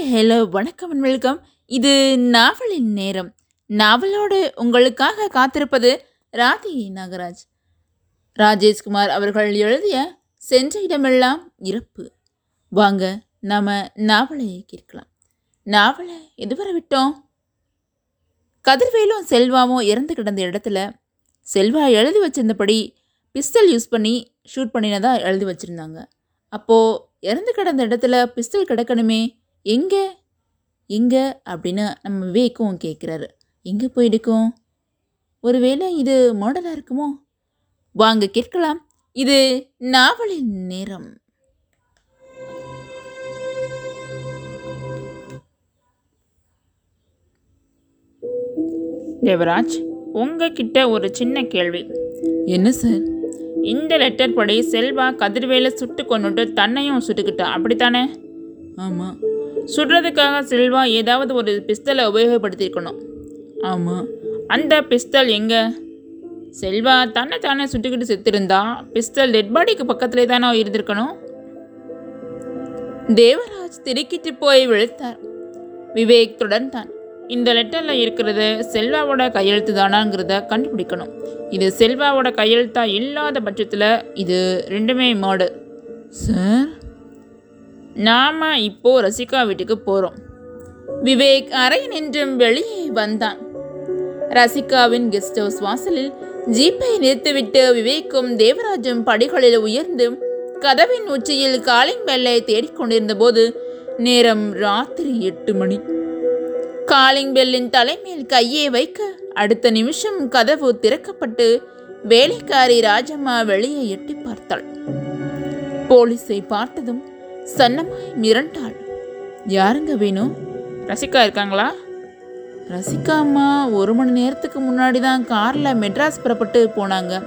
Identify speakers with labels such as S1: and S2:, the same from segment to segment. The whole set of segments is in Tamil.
S1: ஹாய் ஹலோ வணக்கம் அண்ட் வெல்கம் இது நாவலின் நேரம். நாவலோடு உங்களுக்காக காத்திருப்பது ராதி நாகராஜ். ராஜேஷ்குமார் அவர்கள் எழுதிய சென்ற இடமெல்லாம் இறப்பு. வாங்க நாம் நாவலை கேட்கலாம். நாவலை எதுவரை விட்டோம்? கதிர்வேலும் செல்வாவும் இறந்து கிடந்த இடத்துல செல்வா எழுதி வச்சிருந்தபடி பிஸ்டல் யூஸ் பண்ணி ஷூட் பண்ணினதாக எழுதி வச்சுருந்தாங்க. அப்போது இறந்து கிடந்த இடத்துல பிஸ்டல் கிடக்கணுமே எங்கே? எங்கே? அப்படின்னு நம்ம விவேக்கும் கேட்குறாரு. எங்கே போயிருக்கும் ஒருவேளை இது மாடலாக இருக்குமோ? வாங்க கேட்கலாம். இது நாவலின் நேரம்.
S2: தேவராஜ் உங்ககிட்ட ஒரு சின்ன கேள்வி.
S1: என்ன சார்?
S2: இந்த லெட்டர் படி செல்வா கதிர்வேலை சுட்டு கொண்டுட்டு தன்னையும் சுட்டுக்கிட்டா அப்படித்தானே?
S1: ஆமாம்
S2: சுடுறதுக்காக செல்வா ஏதாவது ஒரு பிஸ்தலை உபயோகப்படுத்தியிருக்கணும்.
S1: ஆமாம்
S2: அந்த பிஸ்தல் எங்கே? செல்வா தன்னை தானே சுட்டுக்கிட்டு செத்திருந்தா பிஸ்தல் டெட் பாடிக்கு பக்கத்துலேயே தானே இருந்திருக்கணும்?
S1: தேவராஜ் திருக்கிட்டு போய் விழுத்தார் விவேக் தொடர்ந்தான்.
S2: இந்த லெட்டரில் இருக்கிறது செல்வாவோட கையெழுத்து தானாங்கிறத கண்டுபிடிக்கணும். இது செல்வாவோட கையெழுத்தா இல்லாத பட்சத்தில் இது ரெண்டுமே மாடு
S1: சார்
S2: நாம் இப்போ ரசிகா வீட்டுக்கு போகிறோம்
S1: விவேக் அறை நின்றும் வெளியே வந்தான். ரசிகாவின் கெஸ்ட் ஹவுஸ் வாசலில் ஜீப்பை நிறுத்திவிட்டு விவேக்கும் தேவராஜும் படிகளில் உயர்ந்து கதவின் உச்சியில் காலிங் பெல்லை தேடிக்கொண்டிருந்த போது நேரம் ராத்திரி எட்டு மணி. காலிங் பெல்லின் தலைமேல் கையை வைக்க அடுத்த நிமிஷம் கதவு திறக்கப்பட்டு வேலைக்காரி ராஜம்மா வெளியே எட்டி பார்த்தாள். போலீஸை பார்த்ததும் சன்னமாய் மிரண்டாள். யாருங்க வேணும்
S2: ரசிகா இருக்காங்களா?
S1: ரசிகா அம்மா ஒரு மணி நேரத்துக்கு முன்னாடி தான் காரில் மெட்ராஸ் புறப்பட்டு போனாங்க.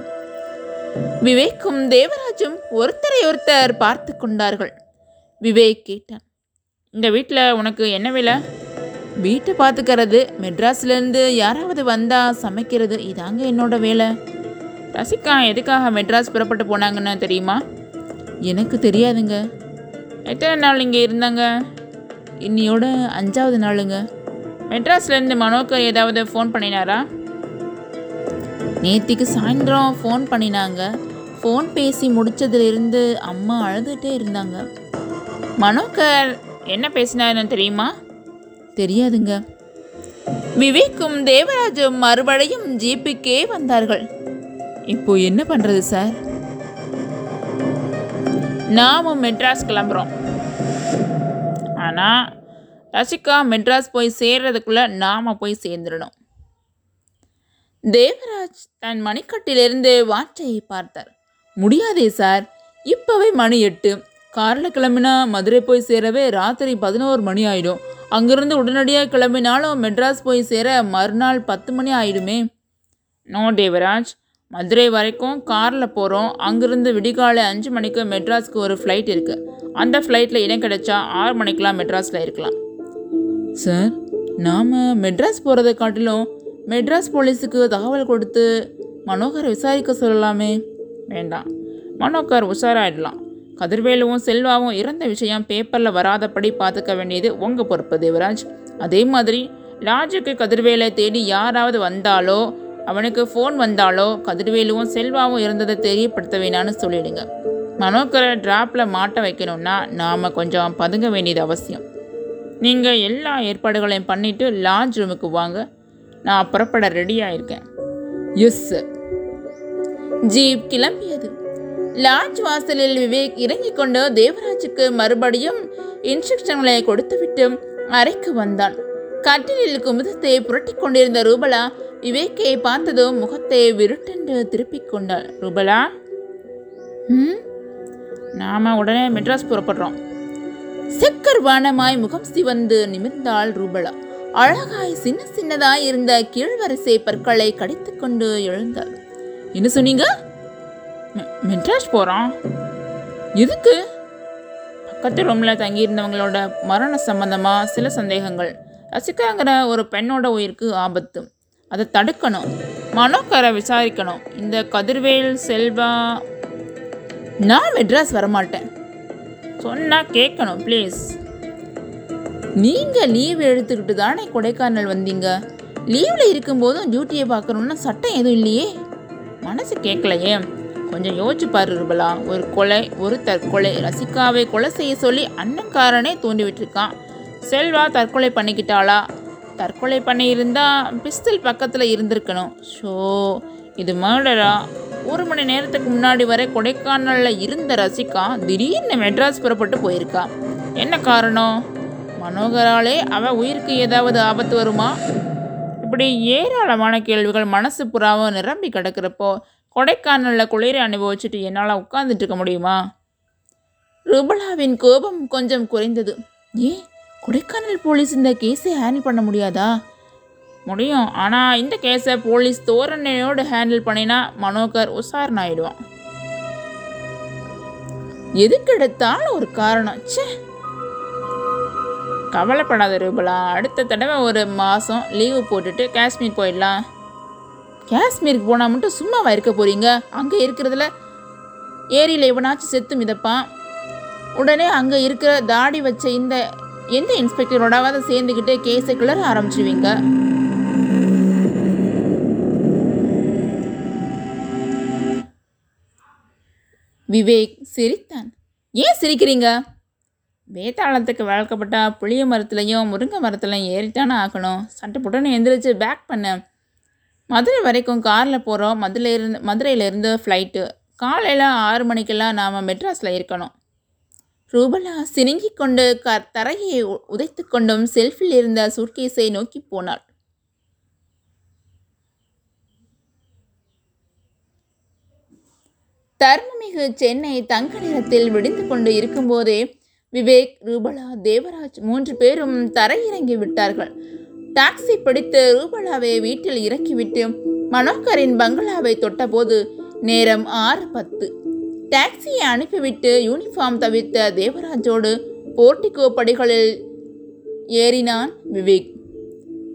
S1: விவேக்கும் தேவராஜும் ஒருத்தரை ஒருத்தர் பார்த்து கொண்டார்கள். விவேக் கேட்டான்.
S2: இந்த வீட்டில் உனக்கு என்ன வேலை?
S1: வீட்டை பார்த்துக்கிறது மெட்ராஸ்லேருந்து யாராவது வந்தா சமைக்கிறது இதாங்க என்னோட வேலை.
S2: ரசிகா எதுக்காக மெட்ராஸ் புறப்பட்டு போனாங்கன்னு தெரியுமா?
S1: எனக்கு தெரியாதுங்க.
S2: எத்தனை நாள் இங்கே இருந்தாங்க?
S1: இன்னையோட அஞ்சாவது நாளுங்க.
S2: மெட்ராஸ்லேருந்து மனோக்கு ஏதாவது ஃபோன் பண்ணினாரா?
S1: நேத்திக்கு சாயந்தரம் ஃபோன் பண்ணினாங்க. ஃபோன் பேசி முடிச்சதுலேருந்து அம்மா அழுதுகிட்டே இருந்தாங்க.
S2: மனோகர் என்ன பேசினாருன்னு தெரியுமா?
S1: தெரியாதுங்க. விவேக்கும் தேவராஜும் மறுபடியும் ஜீப்புக்கே வந்தார்கள். இப்போ என்ன பண்ணுறது சார்?
S2: நாமும் மெட்ராஸ் கிளம்புறோம். ஆனால் ரசிகா மெட்ராஸ் போய் சேர்றதுக்குள்ளே நாம் போய் சேர்ந்துடணும்.
S1: தேவராஜ் தன் மணிக்கட்டிலிருந்து வாட்சையை பார்த்தார். முடியாதே சார் இப்போவே மணி எட்டு. காரில் கிளம்பினா மதுரை போய் சேரவே ராத்திரி பதினோரு மணி ஆயிடும். அங்கிருந்து உடனடியாக கிளம்பினாலும் மெட்ராஸ் போய் சேர மறுநாள் பத்து மணி ஆயிடுமே.
S2: நோ தேவராஜ். மதுரை வரைக்கும் காரில் போகிறோம் அங்கேருந்து விடிகாலை அஞ்சு மணிக்கு மெட்ராஸ்க்கு ஒரு ஃப்ளைட் இருக்குது அந்த ஃப்ளைட்டில் இடம் கிடைச்சா ஆறு மணிக்கெலாம் மெட்ராஸில் இருக்கலாம்.
S1: சார் நாம் மெட்ராஸ் போகிறதை காட்டிலும் மெட்ராஸ் போலீஸுக்கு தகவல் கொடுத்து மனோகரை விசாரிக்க சொல்லலாமே.
S2: வேண்டாம். மனோகர் உஷாராயிடலாம். கதிர்வேலுவும் செல்வாவும் இறந்த விஷயம் பேப்பரில் வராதபடி பார்த்துக்க வேண்டியது உங்கள் பொறுப்பு தேவராஜ். அதே மாதிரி லாஜுக்கு கதிர்வேலை தேடி யாராவது வந்தாலோ அவனுக்கு ஃபோன் வந்தாலோ கதிர்வேலுவும் செல்வாவும் இருந்ததை தெரியப்படுத்த வேணான்னு சொல்லிடுங்க. மனோக்கரை ட்ராப்பில் மாட்ட வைக்கணும்னா நாம் கொஞ்சம் பதுங்க வேண்டியது அவசியம். நீங்கள் எல்லா ஏற்பாடுகளையும் பண்ணிவிட்டு லாட்ஜ் ரூமுக்கு வாங்க. நான் புறப்பட ரெடியாக இருக்கேன்
S1: எஸ் சார் ஜீப் கிளம்பியது. லாட்ஜ் வாசலில் விவேக் இறங்கிக் கொண்டு தேவராஜுக்கு மறுபடியும் இன்ஸ்ட்ரக்ஷன்களை கொடுத்துவிட்டு அறைக்கு வந்தான். கட்டிலில் குமுதத்தை புரட்டிக் கொண்டிருந்த ரூபலா விவேக்கை பார்த்ததும் முகத்தை விருட்டென்று திருப்பிக் கொண்டாள்.
S2: ரூபலா?
S1: ம்?
S2: நாம் உடனே மெட்ராஸ் புறப்படுறோம்.
S1: செக்கர் வானமாய் முகம் சிவந்து நிமிர்ந்தாள் ரூபலா. அழகாய் சின்ன சின்னதாய் இருந்த கீழ்வரிசை பற்களை கடித்துக்கொண்டு எழுந்தாள். என்ன சொன்னீங்க?
S2: மெட்ராஸ் போகிறோம்
S1: எதுக்கு?
S2: பக்கத்து ரூமில் தங்கியிருந்தவங்களோட மரண சம்பந்தமாக சில சந்தேகங்கள். ரசிகாங்கிற ஒரு பெண்ணோட உயிருக்கு ஆபத்து. அதை தடுக்கணும். மனோக்கரை விசாரிக்கணும். இந்த கதிர்வேல் செல்வா
S1: நான் மெட்ராஸ் வரமாட்டேன்.
S2: சொன்னால் கேட்கணும் ப்ளீஸ்
S1: நீங்கள் லீவ் எடுத்துக்கிட்டு தானே கொடைக்கானல் வந்தீங்க? லீவில் இருக்கும்போதும் டியூட்டியை பார்க்கணுன்னா சட்டம் எதுவும் இல்லையே?
S2: மனசு கேட்கலையே. கொஞ்சம் யோசிச்சு பாரு ரூபலா. ஒரு கொலை ஒரு தற்கொலை ரசிகாவை கொலை செய்ய சொல்லி அண்ணன்காரனே தூண்டிவிட்டிருக்கான் செல்வா தற்கொலை பண்ணிக்கிட்டாளா? தற்கொலை பண்ணியிருந்தா பிஸ்தல் பக்கத்தில் இருந்திருக்கணும். ஸோ இது மர்டரா ஒரு மணி நேரத்துக்கு முன்னாடி வரை கொடைக்கானலில் இருந்த ரசிகா திடீர்னு மெட்ராஸ் புறப்பட்டு போயிருக்கா. என்ன காரணம்? மனோகராலே அவ உயிருக்கு ஏதாவது ஆபத்து வருமா? இப்படி ஏராளமான கேள்விகள் மனசு புறாவும் நிரம்பி கிடக்கிறப்போ கொடைக்கானலில் குளிரை அனுபவிச்சுட்டு என்னால் உட்காந்துட்டு இருக்க முடியுமா?
S1: ருபலாவின் கோபம் கொஞ்சம் குறைந்தது. ஏன்? கொடைக்கானல் போலீஸ் இந்த கேஸை ஹேண்டில் பண்ண முடியாதா?
S2: முடியும். ஆனால் இந்த கேஸை போலீஸ் தோரணையோடு ஹேண்டில் பண்ணினா மனோகர் உசாரணாயிடுவான் ஆயிடுவான்
S1: எதுக்கெடுத்தாலும் ஒரு காரணம். ச்சே.
S2: கவலைப்படாத ரூபலா. அடுத்த தடவை ஒரு மாதம் லீவு போட்டுட்டு காஷ்மீர் போயிடலாம்.
S1: காஷ்மீருக்கு போனால் மட்டும் சும்மாவா இருக்க போறீங்க? அங்கே இருக்கிறதுல ஏரியில் எவனாச்சும் செத்து மிதப்பான். உடனே அங்கே இருக்கிற தாடி வச்ச இந்த எந்த இன்ஸ்பெக்டரோடாவது சேர்ந்துக்கிட்டு கேஸை கிளற ஆரம்பிச்சுவீங்க விவேக் சிரித்தான். ஏன் சிரிக்கிறீங்க?
S2: வேதாளத்துக்கு வளர்க்கப்பட்ட புளிய மரத்துலையும் முருங்கை மரத்துலையும் ஏறித்தானே ஆகணும். சட்டை புட்டன்னு எந்திரிச்சு பேக் பண்ண. மதுரை வரைக்கும் காரில் போகிறோம் மதுரையிலிருந்து இருந்து மதுரையிலேருந்து ஃப்ளைட்டு காலையில் ஆறு மணிக்கெல்லாம் நாம் மெட்ராஸில் இருக்கணும்.
S1: ரூபலா சினுங்கிக் கொண்டு க தரையை உ- கொண்டும் செல்ஃபில் இருந்த சூட்கேஸை நோக்கி போனாள். தர்மமிகு சென்னை தங்க நிறத்தில் விடிந்து கொண்டு இருக்கும்போதே விவேக் ரூபலா தேவராஜ் மூன்று பேரும் தரையிறங்கி விட்டார்கள். டாக்ஸி பிடித்து ரூபலாவை வீட்டில் இறக்கிவிட்டு மனோகரின் பங்களாவை தொட்டபோது நேரம் ஆறு பத்து. டாக்ஸியை அனுப்பிவிட்டு யூனிஃபார்ம் தவிர்த்த தேவராஜோடு போர்ட்டிகோ படிகளில் ஏறினான் விவேக்.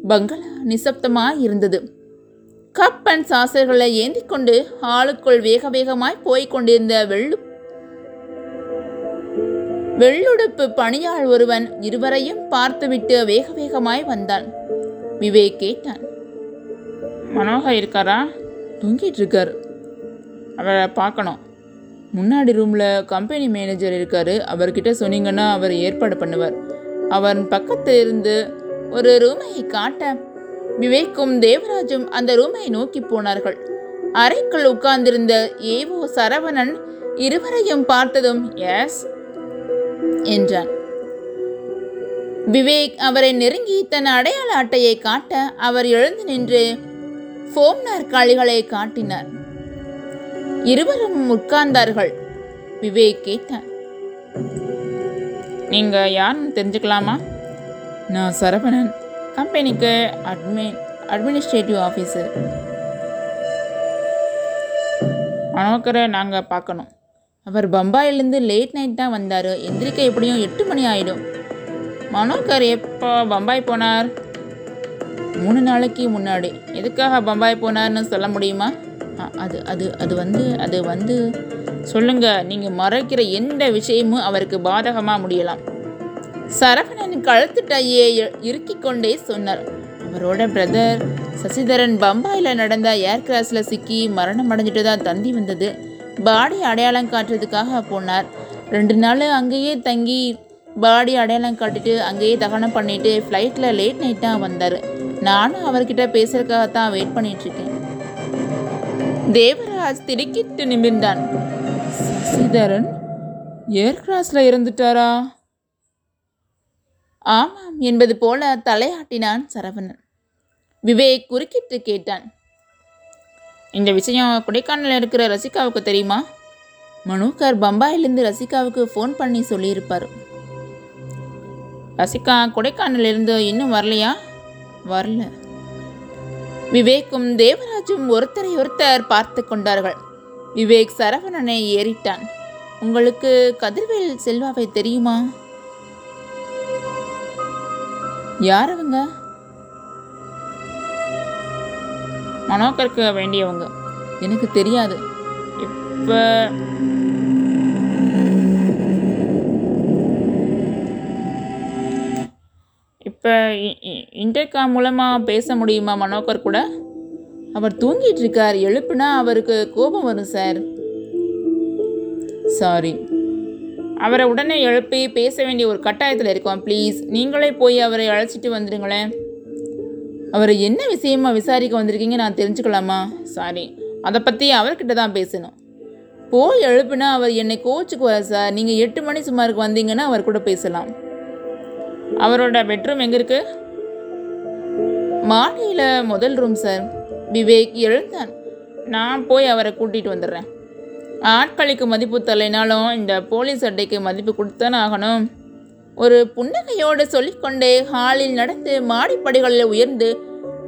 S1: பங்களா நிசப்தமாய் இருந்தது. கப் அண்ட் சாசர்களை ஏந்தி கொண்டு ஹாலுக்குள் வேக வேகமாய் போய்க் கொண்டிருந்த வெள்ளு வெள்ளுடுப்பு பணியாள் ஒருவன் இருவரையும் பார்த்துவிட்டு வேக வேகமாய் வந்தான். விவேக் கேட்டான்.
S2: மனோகர் இருக்காரா?
S1: தூங்கிட்டு இருக்காரு.
S2: அவரை பார்க்கணும்.
S1: முன்னாடி ரூமில் கம்பெனி மேனேஜர் இருக்காரு. அவர்கிட்ட சொன்னீங்கன்னா அவர் ஏற்பாடு பண்ணுவார். அவன் பக்கத்தில் இருந்து ஒரு ரூமை காட்ட விவேக்கும் தேவராஜும் அந்த ரூமை நோக்கி போனார்கள். அறைக்குள் உட்கார்ந்திருந்த ஏவோ சரவணன் இருவரையும் பார்த்ததும் எஸ் என்றான். விவேக் அவரை நெருங்கி தன் அடையாள அட்டையை காட்ட அவர் எழுந்து நின்று ஃபோம் நாற்காலிகளை காட்டினார். இருவரும் உட்கார்ந்தார்கள். விவேக் கேட்டார்
S2: நீங்கள் யாருன்னு தெரிஞ்சுக்கலாமா?
S1: நான் சரவணன்
S2: கம்பெனிக்கு
S1: அட்மின் அட்மினிஸ்ட்ரேட்டிவ் ஆஃபீஸர்
S2: மனோக்கரை நாங்கள் பார்க்கணும்.
S1: அவர் பம்பாயிலேருந்து லேட் நைட் தான் வந்தார். எந்திரிக்க எப்படியும் எட்டு மணி ஆயிடும்.
S2: மனோகர் எப்போ பம்பாய் போனார்?
S1: மூணு நாளைக்கு முன்னாடி.
S2: எதுக்காக பம்பாய் போனார்னு சொல்ல முடியுமா?
S1: அது அது அது வந்து அது வந்து
S2: சொல்லுங்க. நீங்கள் மறைக்கிற எந்த விஷயமும் அவருக்கு பாதகமாக முடியலாம்.
S1: சரவணன் கழுத்துட்டையே இறுக்கி கொண்டே சொன்னார். அவரோட பிரதர் சசிதரன் பம்பாயில் நடந்த ஏர் கிராஸில் சிக்கி மரணம் அடைஞ்சிட்டு தான் தந்தி வந்தது. பாடி அடையாளம் காட்டுறதுக்காக போனார். ரெண்டு நாள் அங்கேயே தங்கி பாடி அடையாளம் காட்டிட்டு அங்கேயே தகனம் பண்ணிட்டு ஃப்ளைட்டில் லேட் நைட்டாக வந்தார். நானும் அவர்கிட்ட பேசுறதுக்காக தான் வெயிட் பண்ணிகிட்ருக்கேன் தேவராஜ் திடுக்கிட்டு நிமிர்ந்தான். சசிதரன் ஏர் கிராஸில் இருந்துட்டாரா? ஆமாம் என்பது போல தலையாட்டினான் சரவணன். விவேக் குறுக்கிட்டு கேட்டான்.
S2: இந்த விஷயம் கொடைக்கானலில் இருக்கிற ரசிகாவுக்கு தெரியுமா?
S1: மனோகர் பம்பாயிலிருந்து ரசிகாவுக்கு ஃபோன் பண்ணி சொல்லியிருப்பார்.
S2: ரசிகா கொடைக்கானலிருந்து இன்னும் வரலையா?
S1: வரல. விவேக்கும் தேவராஜும் ஒருத்தரை ஒருத்தர் பார்த்து கொண்டார்கள். விவேக் சரவணனை ஏறிட்டான். உங்களுக்கு கதிர்வேல் செல்வாவை தெரியுமா? யார் அவங்க?
S2: மனோகருக்கு வேண்டியவங்க.
S1: எனக்கு தெரியாது.
S2: இப்போ இப்போ இன்டர்காம் மூலமாக பேச முடியுமா மனோகர் கூட?
S1: அவர் தூங்கிட்டு இருக்கார் எழுப்புனா அவருக்கு கோபம் வரும் சார்.
S2: சாரி அவரை உடனே எழுப்பி பேச வேண்டிய ஒரு கட்டாயத்தில் இருக்கோம் ப்ளீஸ் நீங்களே போய் அவரை அழைச்சிட்டு வந்துடுங்களேன்.
S1: அவரை என்ன விஷயமா விசாரிக்க வந்திருக்கீங்க நான் தெரிஞ்சுக்கலாமா?
S2: சாரி அதை பற்றி அவர்கிட்ட தான் பேசணும்.
S1: போய் எழுப்புனா அவர் என்னை கோச்சுக்குவார் சார். நீங்கள் எட்டு மணி சுமாருக்கு வந்தீங்கன்னா அவர் கூட பேசலாம்.
S2: அவரோட பெட்ரூம் எங்கே இருக்குது
S1: மாடியில் முதல் ரூம் சார் விவேக் எழுந்தான்.
S2: நான் போய் அவரை கூட்டிகிட்டு வந்துடுறேன். ஆட்களுக்கு மதிப்பு தரலைனாலும் இந்த போலீஸ் அட்டைக்கு மதிப்பு கொடுத்தானே ஆகணும்.
S1: ஒரு புன்னகையோடு சொல்லிக்கொண்டே ஹாலில் நடந்து மாடிப்படிகளில் உயர்ந்து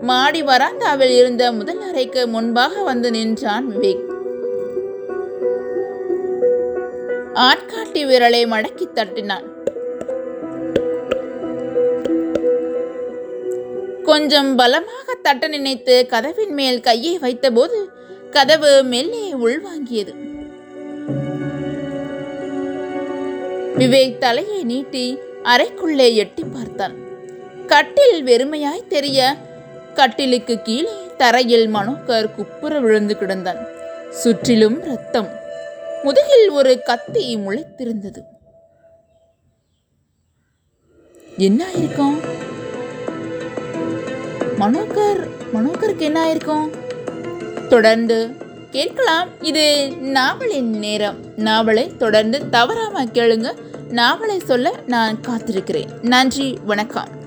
S1: மாடி வராந்தாவில் இருந்த முதல் அறைக்கு முன்பாக வந்து நின்றான் விவேக். ஆட்காட்டி விரலை மடக்கி தட்டினான். கொஞ்சம் பலமாக தட்ட நினைத்து கதவின் மேல் கையை வைத்தபோது கதவு மெல்லே உள்வாங்கியது. விவேக் தலையை நீட்டி அறைக்குள்ளே எட்டி பார்த்தான். கட்டில் வெறுமையாய் தெரிய கட்டிலுக்கு கீழே தரையில் மனோகர் குப்புற விழுந்து கிடந்தான். சுற்றிலும் ரத்தம் முதுகில் ஒரு கத்தி முளைத்திருந்தது. என்ன ஆயிருக்கும்? மனோகர் மனோகருக்கு என்ன ஆயிருக்கும்? தொடர்ந்து கேட்கலாம். இது நாவலின் நேரம். நாவலை தொடர்ந்து தவறாம கேளுங்க. நாவலை சொல்ல நான் காத்திருக்கிறேன். நன்றி வணக்கம்.